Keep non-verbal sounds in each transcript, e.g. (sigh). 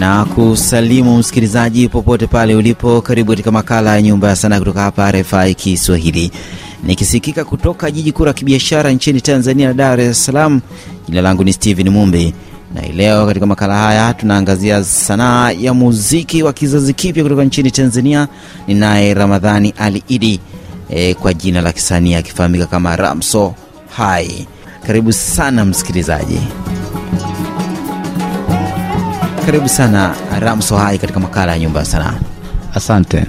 na kusalimu msikilizaji popote pale ulipo. Karibu katika makala ya Nyumba ya Sanaa kutoka hapa RFI Kiswahili, nikisikika kutoka jiji kuu la kibiashara nchini Tanzania, Dar es Salaam. Jina langu ni Steven Mumbi na leo katika makala haya tunaangazia sanaa ya muziki wa kizazi kipya kutoka nchini Tanzania. Ninaye Ramadhani Ali Idi e, kwa jina la kisanii akifahamika kama Ramso Hai. Karibu sana msikilizaji, karibu sana Ramso Hai katika makala ya nyumba ya sanaa. Asante.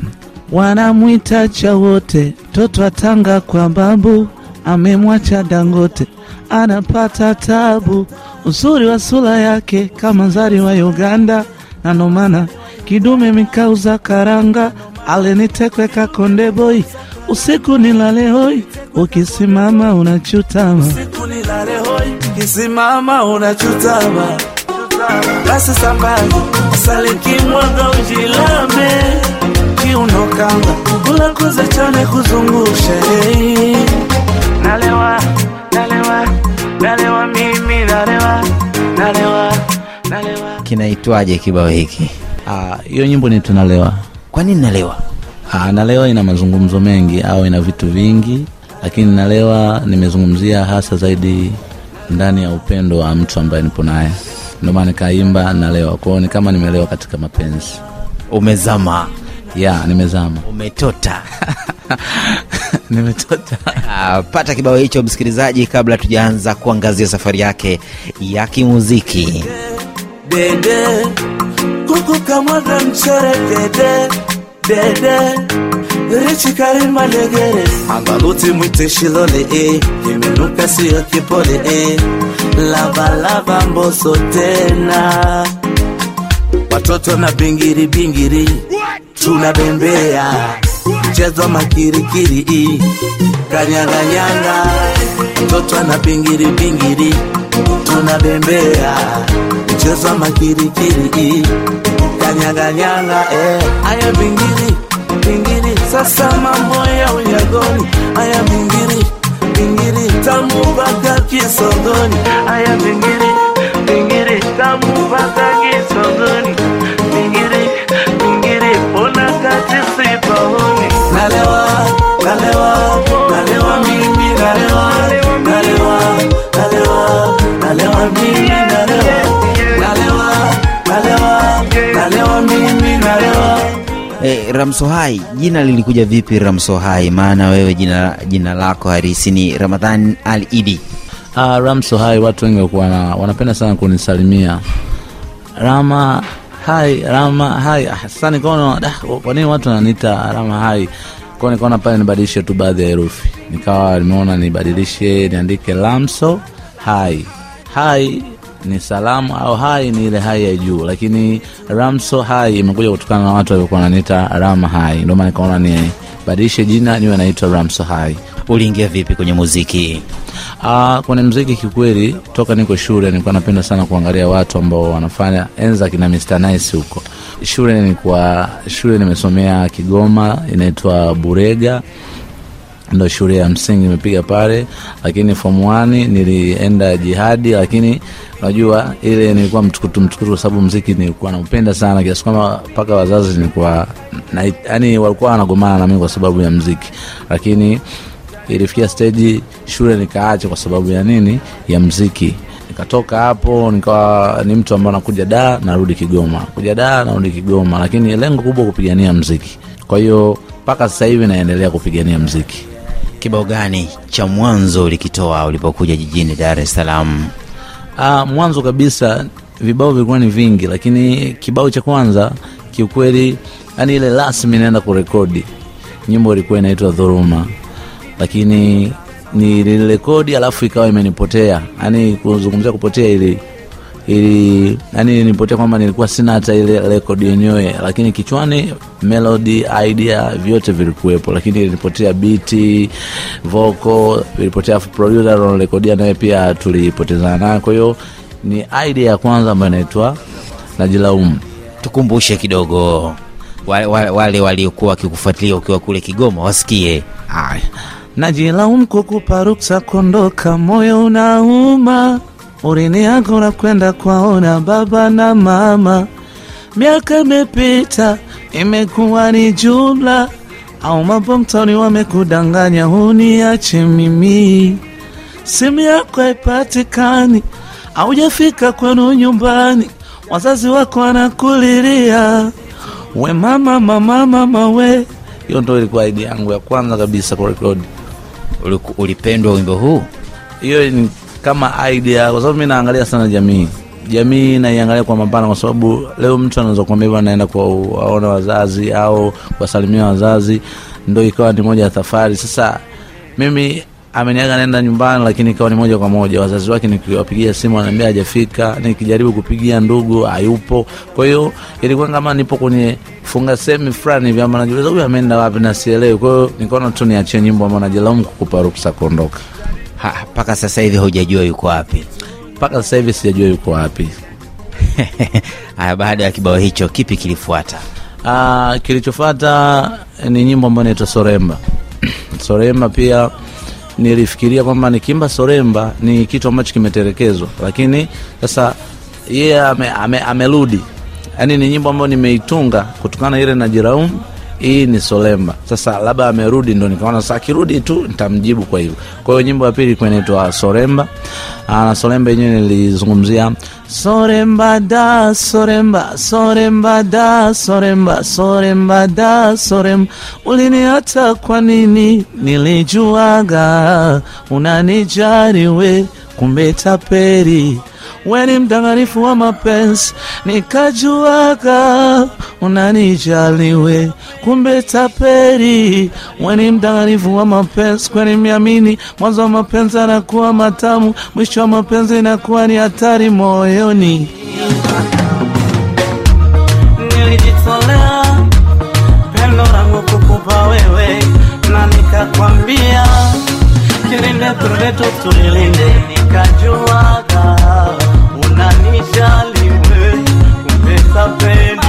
Wanamwita cha wote, mtoto atanga kwa babu, amemwacha Dangote, anapata tabu. Uzuri wa sura yake kama zari wa Uganda, na nomana kidume mikauza karanga, alenitekwe kakonde boy, usiku nilale hoi, ukisimama unachutama, usiku nilale hoi, ukisimama unachutama basi sambazi salikimwaga ujilame kiunokanga kulakuza chane kuzungushe nalewa nalewa nalewa mimi nalewa nalewa nalewa Kinaitwaje kibao hiki? Ah, hiyo nyimbo ni tunalewa. Kwa nini nalewa? Aa, nalewa ina mazungumzo mengi au ina vitu vingi, lakini nalewa nimezungumzia hasa zaidi ndani ya upendo wa mtu ambaye nipo naye, ndio maana nikaimba nalewa. Kwao ni kama nimelewa katika mapenzi Umezama, ya nimezama umetota. (laughs) nimetota Uh, pata kibao hicho msikilizaji, kabla tujaanza kuangazia safari yake ya kimuziki. dede kuku kamwaga mchere dede dede richi malegere angaluti mwite shilole e Nimenuka siyo kipole e lavalava mboso tena. Watoto na bingiri bingiri. Tunabembea mchezo makirikiri kanyanganyanga mtoto ana bingiri bingiri. Tunabembea mchezo makirikiri kanyanganyanga eh. aya bingiri sasa mambo ya unyagoni aya bingiri bingiri tamu mpaka kisogoni. Aya bingiri bingiri tamu mpaka kisogoni. Bingiri bingiri pona kati sipaoni nalewa nalewa nalewa mimi nalewa nalewa nalewa nalewa mimi nalewa. Nalewa nalewa nalewa mimi nalewa E, Ramsohai, jina lilikuja vipi Ramsohai? Maana wewe jina, jina lako harisi ni Ramadhan Al Idi. Uh, Ramsohai, watu wengi wakuwa na wanapenda sana kunisalimia Rama hai, Rama hai. Ah, Sasa nikaona "Dah, kwa nini watu wananiita Rama hai? Kwa nikaona pale nibadilishe tu baadhi ya herufi, nikawa nimeona nibadilishe niandike Ramso hai. Hai ni salamu au hai ni ile hai ya juu, lakini Ramso hai imekuja kutokana na watu waliokuwa wananiita Ram hai, ndio maana nikaona nibadilishe jina niwe naitwa Ramso hai. Uliingia vipi kwenye muziki? Aa, kwenye mziki kikweli, toka niko shule nilikuwa napenda sana kuangalia watu ambao wanafanya enza kina Mr Nice huko shule. Nilikuwa shule nimesomea Kigoma, inaitwa Burega, ndo shule ya msingi nimepiga pale, lakini form 1 nilienda jihadi, lakini unajua ile nilikuwa mtukutu mtukutu, kwa sababu mziki nilikuwa naupenda sana kiasi kwamba mpaka wazazi nilikuwa na, yani walikuwa wanagomana na kwa sababu ya mziki, lakini ilifikia steji shule nikaacha kwa sababu ya nini? Ya mziki nikatoka hapo nikawa ni mtu ambaye nakuja daa narudi kigoma. Kuja daa narudi kigoma. Lakini lengo kubwa kupigania mziki kwa hiyo mpaka sasa hivi naendelea kupigania mziki Kibao gani cha mwanzo ulikitoa ulipokuja jijini Dar es Salaam? Ah, mwanzo kabisa vibao vilikuwa ni vingi, lakini kibao cha kwanza kiukweli, yani ile rasmi naenda kurekodi nyimbo ilikuwa inaitwa Dhuruma, lakini nilirekodi alafu ikawa imenipotea. Yani kuzungumzia kupotea ili ili yani nipotea kwamba nilikuwa sina hata ile rekodi yenyewe, lakini kichwani melody idea vyote vilikuwepo, lakini ilipotea biti vocal ilipotea, producer anarekodia naye pia tulipotezana naye. Kwa hiyo ni idea ya kwanza ambayo inaitwa Najilaumu. Tukumbushe kidogo wale waliokuwa wakikufuatilia ukiwa kule Kigoma wasikie. haya. najilaumu kukupa ruksa kondoka, moyo unauma, na kwenda kwaona baba na mama, miaka imepita, imekuwa ni jumla. Au mabomtoni wamekudanganya, huniache mimi, simu yako haipatikani, aujafika kwenu nyumbani, wazazi wako wanakulilia, we mama, mama, mama we. Hiyo ndo ilikuwa idea yangu ya kwanza kabisa kurekodi ulipendwa wimbo huu? Hiyo kama idea, kwa sababu mi naangalia sana jamii jamii naiangalia kwa mapana, kwa sababu leo mtu anaweza kuambia anaenda kuwaona wazazi au kuwasalimia wazazi, ndo ikawa ni moja ya safari. Sasa mimi ameniaga naenda nyumbani, lakini ikawa ni moja kwa moja wazazi wake, nikiwapigia simu anaambia hajafika, nikijaribu kupigia ndugu hayupo. Kwa hiyo ilikuwa kama nipo kwenye funga semi fulani hivi, ama najiuliza huyu ameenda wapi na. Kwa hiyo nikaona tu niachie nyimbo ama najilaumu kukupa ruksa kuondoka. Mpaka sasa hivi hujajua yuko wapi mpaka sasa hivi sijajua yuko wapi. (laughs) haya baada ya kibao hicho kipi kilifuata Ah, kilichofuata ni nyimbo ambayo inaitwa Soremba. (clears throat) Soremba pia nilifikiria kwamba nikimba Soremba ni kitu ambacho kimetelekezwa, lakini sasa yeye ame, ame, amerudi. Yaani ni nyimbo ambayo nimeitunga kutokana na ile najiraumu hii ni Solemba. Sasa labda amerudi, ndo nikaona sasa akirudi tu nitamjibu kwa hivyo. Kwa hiyo nyimbo ya pili ilikuwa inaitwa Soremba. Aa, na Soremba yenyewe nilizungumzia Soremba da Soremba Soremba da Soremba Soremba da Soremba, uliniata kwa nini? Nilijuaga unanijariwe kumbe taperi we ni mdanganifu wa mapenzi, nikajuaga unanijaliwe, kumbe taperi. We ni mdanganifu wa mapenzi, kwani miamini mwanzo wa mapenzi anakuwa matamu, mwisho wa mapenzi inakuwa ni hatari moyoni. Nilijitolea pendo langu kukupa wewe, na nikakwambia kilinde tulilinde, nikajuaga unanijali we, kumbe tapeli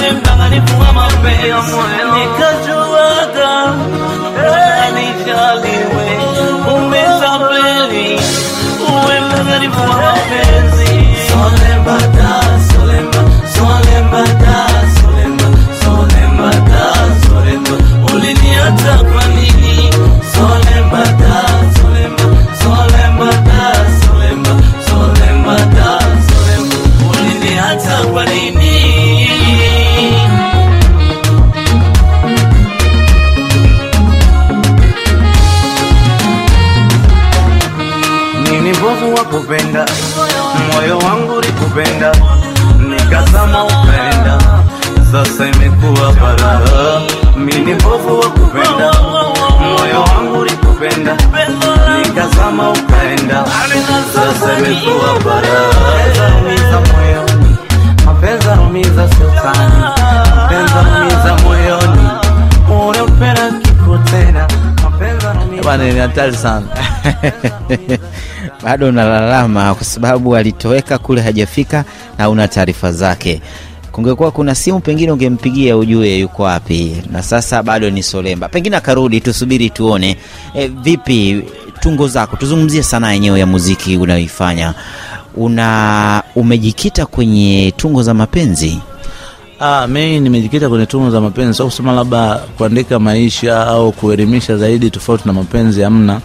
we mdanganifu wa mapenzi, nikajuaga unanijali we, kumbe tapeli we mdanganifu wa mapenzi. Bovu wa kupenda, moyo wangu likupenda, nikazama ukaenda, sasa imekuwa balaa. Mini mbovu wa kupenda, moyo wangu likupenda, nikazama ukaenda, sasa imekuwa balaa. Mapenzi yaumiza moyoni, mapenzi yaumiza sultani, mapenzi yaumiza moyoni, ule upenda kiko tena, mapenzi yaumiza bwana ni hatari sana. (laughs) bado unalalama kwa sababu alitoweka kule hajafika na una taarifa zake. Kungekuwa kuna simu pengine ungempigia ujue yuko wapi. Na sasa bado ni solemba. Pengine akarudi tusubiri tuone. E, vipi tungo zako? Tuzungumzie sanaa yenyewe ya muziki unayoifanya. Una umejikita kwenye tungo za mapenzi? Ah, mi nimejikita kwenye tungo za mapenzi, sio kusema labda kuandika maisha au kuelimisha zaidi, tofauti na mapenzi hamna.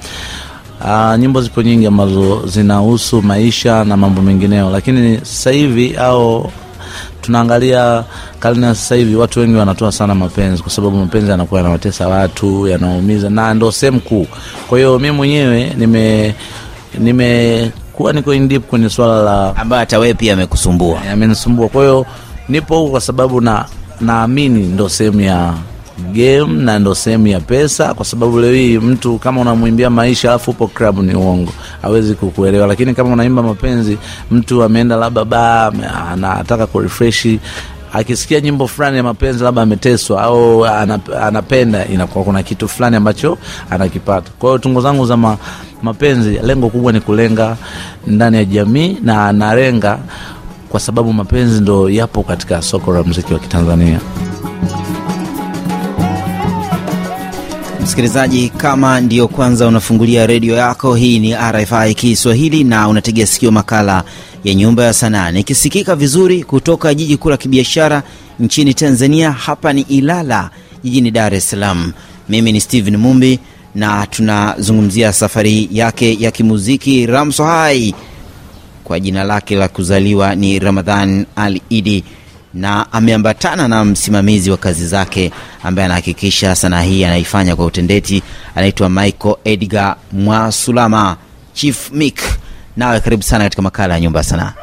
Ah, nyimbo zipo nyingi ambazo zinahusu maisha na mambo mengineo, lakini sasa hivi au tunaangalia karne ya sasa hivi, watu wengi wanatoa sana mapenzi, kwa sababu mapenzi yanakuwa yanawatesa watu, yanaumiza na ndo sehemu kuu. Kwa hiyo mi mwenyewe nime nimekuwa niko in deep kwenye swala la ambayo hata wewe pia amekusumbua amenisumbua. Kwa hiyo nipo huku kwa sababu na naamini ndo sehemu ya game na ndo sehemu ya pesa, kwa sababu leo hii mtu kama unamwimbia maisha alafu upo club ni uongo, hawezi kukuelewa. Lakini kama unaimba mapenzi, mtu ameenda labda baa, anataka kurefreshi akisikia nyimbo fulani ya mapenzi labda ameteswa au anap- anapenda, inakuwa kuna kitu fulani ambacho anakipata. Kwa hiyo tungo zangu za ma, mapenzi, lengo kubwa ni kulenga ndani ya jamii na nalenga kwa sababu mapenzi ndo yapo katika soko la muziki wa Kitanzania. Msikilizaji, kama ndiyo kwanza unafungulia redio yako, hii ni RFI Kiswahili na unategea sikio makala ya Nyumba ya Sanaa, nikisikika vizuri kutoka jiji kuu la kibiashara nchini Tanzania. Hapa ni Ilala jijini Dar es Salaam. Mimi ni Steven Mumbi na tunazungumzia safari yake ya kimuziki Ramso Hai. Kwa jina lake la kuzaliwa ni Ramadhan Al Idi na ameambatana na msimamizi wa kazi zake ambaye anahakikisha sanaa hii anaifanya kwa utendeti, anaitwa Michael Edgar Mwasulama, Chief Mick. Nawe karibu sana katika makala ya Nyumba ya Sanaa.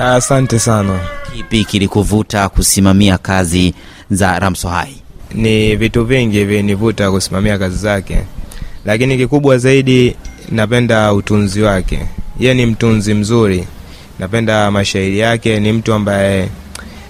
Asante sana. Kipi kilikuvuta kusimamia kazi za Ramso Hai? Ni vitu vingi vinivuta kusimamia kazi zake, lakini kikubwa zaidi napenda utunzi wake. Yeye ni mtunzi mzuri, napenda mashairi yake. Ni mtu ambaye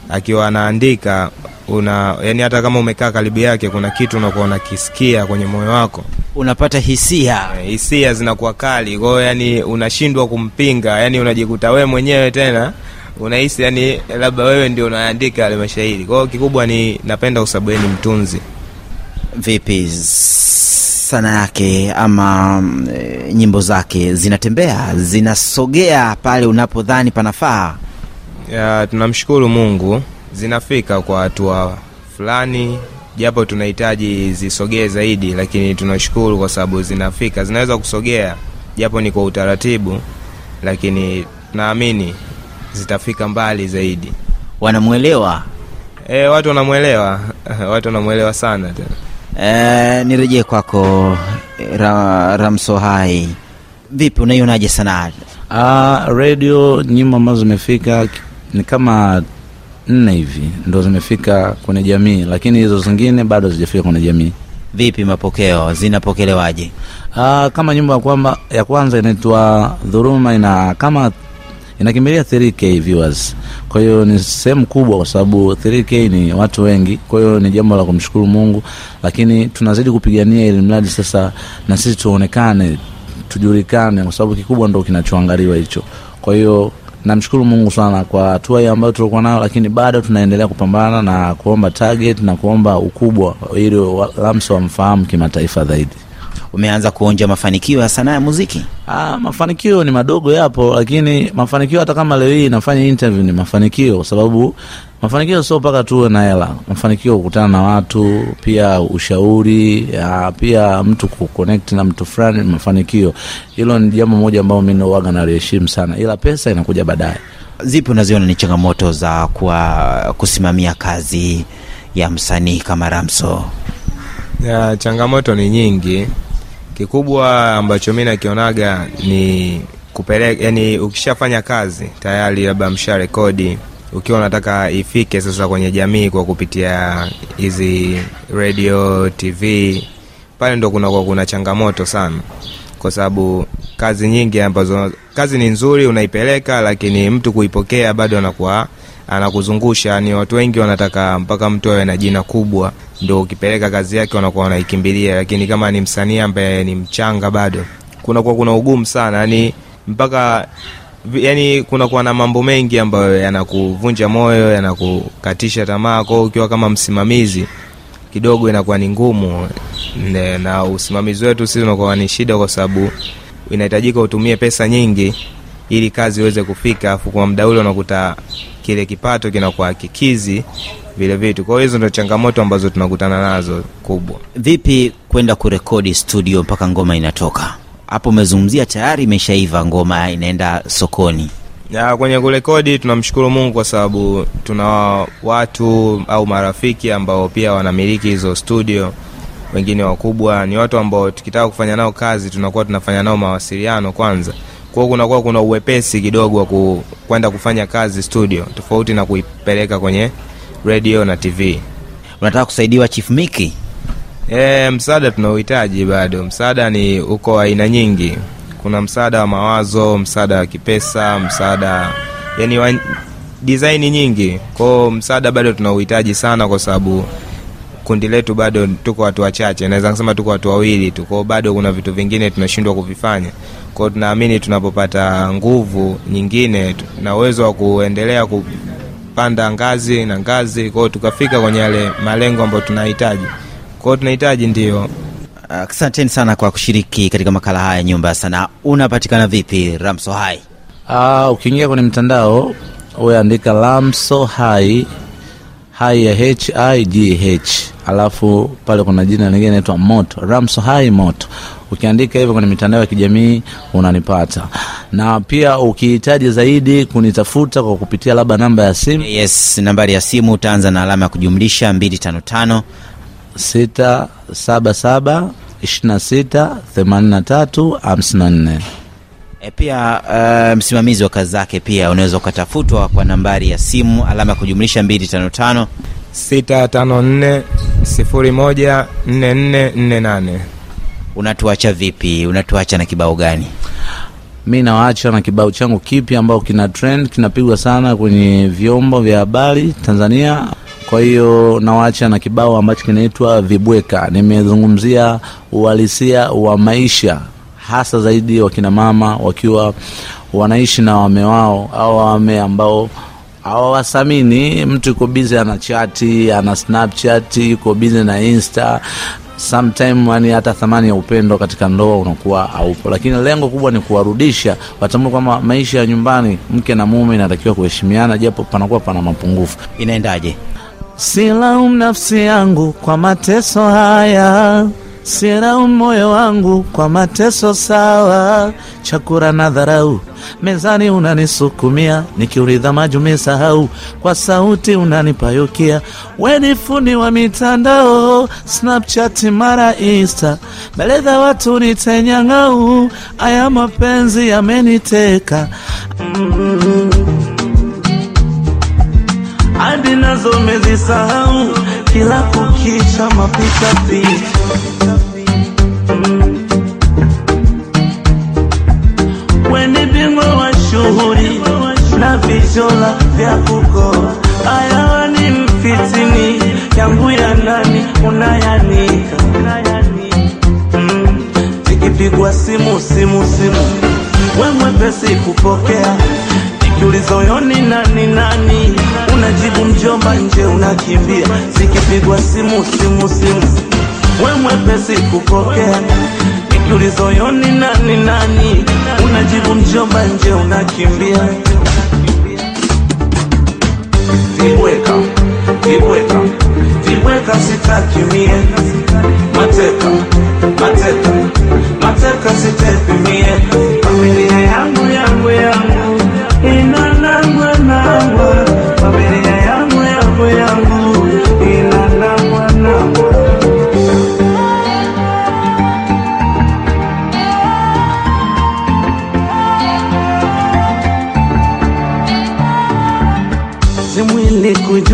akiwa anaandika una yani, hata kama umekaa karibu yake, kuna kitu unakuwa unakisikia kwenye moyo wako, Unapata hisia e, hisia zinakuwa kali. Kwa hiyo yani unashindwa kumpinga, yani unajikuta wewe mwenyewe tena unahisi yani labda wewe ndio unaandika yale mashairi. Kwa hiyo kikubwa ni napenda kwa ni mtunzi. vipi sana yake ama e, nyimbo zake zinatembea zinasogea pale unapodhani panafaa Ya, tunamshukuru Mungu. Zinafika kwa hatua fulani, japo tunahitaji zisogee zaidi, lakini tunashukuru kwa sababu zinafika, zinaweza kusogea japo ni kwa utaratibu, lakini tunaamini zitafika mbali zaidi. wanamwelewa? E, watu wanamwelewa. (laughs) Watu wanamwelewa sana tena. e, nirejee kwako ra, Ramsohai, vipi unaionaje sanaa? Redio radio nyimbo ambazo zimefika ni kama nne hivi ndo zimefika kwenye jamii, lakini hizo zingine bado zijafika kwenye jamii. vipi mapokeo zinapokelewaje Ah, kama nyumba ya kwamba ya kwanza inaitwa Dhuruma ina kama inakimbilia 3k viewers. Kwa hiyo ni sehemu kubwa, kwa sababu 3k ni watu wengi. Kwa hiyo ni jambo la kumshukuru Mungu, lakini tunazidi kupigania ili mradi sasa na sisi tuonekane, tujulikane, kwa sababu kikubwa ndo kinachoangaliwa hicho. Kwa hiyo namshukuru Mungu sana kwa hatua hii ambayo tulikuwa nayo, lakini bado tunaendelea kupambana na kuomba target na kuomba ukubwa ili Lamso wamfahamu kimataifa zaidi. umeanza kuonja mafanikio ya sanaa ya muziki Ah, mafanikio ni madogo yapo, lakini mafanikio hata kama leo hii nafanya interview ni mafanikio, kwa sababu mafanikio sio mpaka tuwe na hela. Mafanikio kukutana na watu, pia ushauri, ya, pia mtu kuconnect na mtu fulani, ni mafanikio. Hilo ni jambo moja ambalo mimi nauaga naliheshimu sana, ila pesa inakuja baadaye. zipi unaziona ni changamoto za kuwa kusimamia kazi ya msanii kama ramso Ya, changamoto ni nyingi. Kikubwa ambacho mi nakionaga ni kupeleka, yani ukishafanya kazi tayari, labda msha rekodi, ukiwa unataka ifike sasa kwenye jamii kwa kupitia hizi radio, TV, pale ndo kunakuwa kuna changamoto sana, kwa sababu kazi nyingi ambazo kazi ni nzuri unaipeleka, lakini mtu kuipokea bado anakuwa anakuzungusha. Ni watu wengi wanataka mpaka mtu awe na jina kubwa ndo ukipeleka kazi yake wanakuwa wanaikimbilia, lakini kama ni msanii ambaye ni mchanga bado kunakuwa kuna ugumu sana, yani mpaka yani kunakuwa na mambo mengi ambayo yanakuvunja moyo, yanakukatisha tamaa. Kwao ukiwa kama msimamizi kidogo inakuwa ni ngumu, na usimamizi wetu sisi unakuwa ni shida, kwa sababu inahitajika utumie pesa nyingi ili kazi iweze kufika, afu kwa muda ule unakuta kile kipato kinakuwa kikizi vile vitu. Kwa hiyo hizo ndo changamoto ambazo tunakutana nazo kubwa. vipi kwenda kurekodi studio mpaka ngoma inatoka hapo umezungumzia tayari imeshaiva ngoma inaenda sokoni Ya, kwenye kurekodi tunamshukuru Mungu kwa sababu tuna watu au marafiki ambao pia wanamiliki hizo studio, wengine wakubwa. Ni watu ambao tukitaka kufanya nao kazi tunakuwa tunafanya nao mawasiliano kwanza, kwa hiyo kunakuwa kuna uwepesi kidogo wa kwenda kufanya kazi studio, tofauti na kuipeleka kwenye radio na TV. unataka kusaidiwa chief miki E, msaada tunauhitaji bado. Msaada ni uko aina nyingi. Kuna msaada wa mawazo, msaada wa kipesa, msaada yani wa dizaini nyingi. Kwao msaada bado tunauhitaji sana, kwa sababu kundi letu bado tuko watu wachache, naweza kusema tuko watu wawili tu. Kwao bado kuna vitu vingine tunashindwa kuvifanya. Kwao tunaamini tunapopata nguvu nyingine na uwezo wa kuendelea kupanda ngazi na ngazi, kwao tukafika kwenye yale malengo ambayo tunahitaji kwao tunahitaji ndio. asanteni sana kwa kushiriki katika makala haya nyumba ya sanaa unapatikana vipi ramso hai Uh, ukiingia kwenye mtandao uandika Lamso Hai high ya H alafu pale kuna jina lingine naitwa moto Ramso hai Moto. Ukiandika hivyo kwenye mitandao ya kijamii unanipata, na pia ukihitaji zaidi kunitafuta kwa kupitia labda namba ya simu. Yes, nambari ya simu utaanza na alama ya kujumlisha 255 677 26 83 54. E, pia uh, msimamizi wa kazi zake pia unaweza ukatafutwa kwa nambari ya simu alama ya kujumlisha 255 654 01 4448 unatuacha vipi? Unatuacha na kibao gani? Mi nawaacha na kibao changu kipi ambao kina trend kinapigwa sana kwenye vyombo vya habari Tanzania. Kwa hiyo nawaacha na kibao ambacho kinaitwa Vibweka. Nimezungumzia uhalisia wa maisha, hasa zaidi wakina mama wakiwa wanaishi na wame wao au wame ambao hawawathamini. Mtu yuko bize ana chati, ana snapchat, yuko bize na insta sometime yani hata thamani ya upendo katika ndoa unakuwa haupo, lakini lengo kubwa ni kuwarudisha watambue kwamba maisha ya nyumbani, mke na mume inatakiwa kuheshimiana, japo panakuwa pana mapungufu. inaendaje Silaumu nafsi yangu kwa mateso haya, silaumu moyo wangu kwa mateso sawa. Chakula na dharau mezani unanisukumia, nikiuridha maji umesahau, kwa sauti unanipayukia. Weni fundi wa mitandao, Snapchat mara Insta, mbele watu nitenyang'au, aya mapenzi yameniteka hadi nazo umezisahau, kila kukicha mapita picha. Weni bingwa wa shughuli na vijola vya kuko ayawa ni mfitini yangu ya nani unayanika Mm. Ikipigwa simu simu simu, we kupokea Nikiuliza uyoni nani nani, unajibu mjomba, nje unakimbia. Zikipigwa simu simu simu, we mwepesi kupokea. Nikiuliza uyoni nani nani, unajibu mjomba, nje unakimbia. Vibweka vibweka vibweka, sitaki mie mateka mateka mateka, sitepi mie familia yangu yangu yangu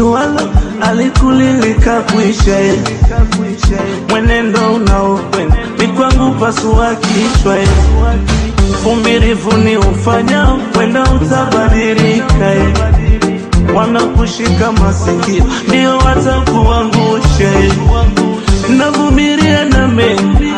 mwili alikulilika kuisha mwenendo unaokwenda ni kwangu pasua kichwa uvumilivu ni ufanya kwenda utabadilika wanakushika masikio ndio watakuangusha navumiria na mengi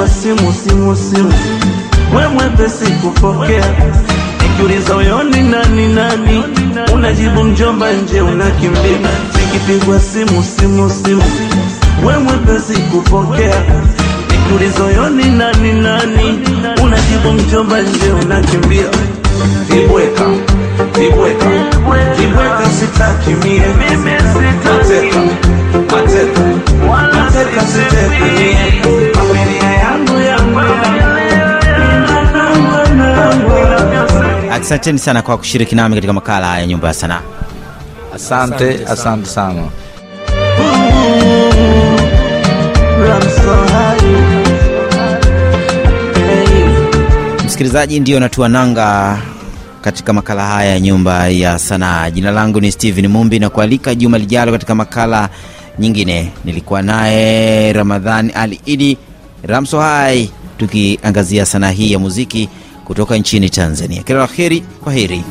ikipigwa simu simu simu. We mwepesi kupokea nikiuliza uyoni nani nani? Unajibu mjomba nje unakimbia. Zikipigwa simu simu simu. We mwepesi kupokea nikiuliza uyoni nani nani? Unajibu mjomba nje unakimbia. Vibweka vibweka vibweka sitaki mie. Mateka mateka mateka sitaki mie asanteni sana kwa kushiriki nami katika makala ya nyumba ya sanaa. Asante, asante sana. Msikilizaji ndio natua nanga katika makala haya ya nyumba ya sanaa. Jina langu ni steven mumbi na kualika juma lijalo katika makala nyingine. Nilikuwa naye ramadhan ali idi ramso hai tukiangazia sanaa hii ya muziki kutoka nchini tanzania. Kila la heri kwa heri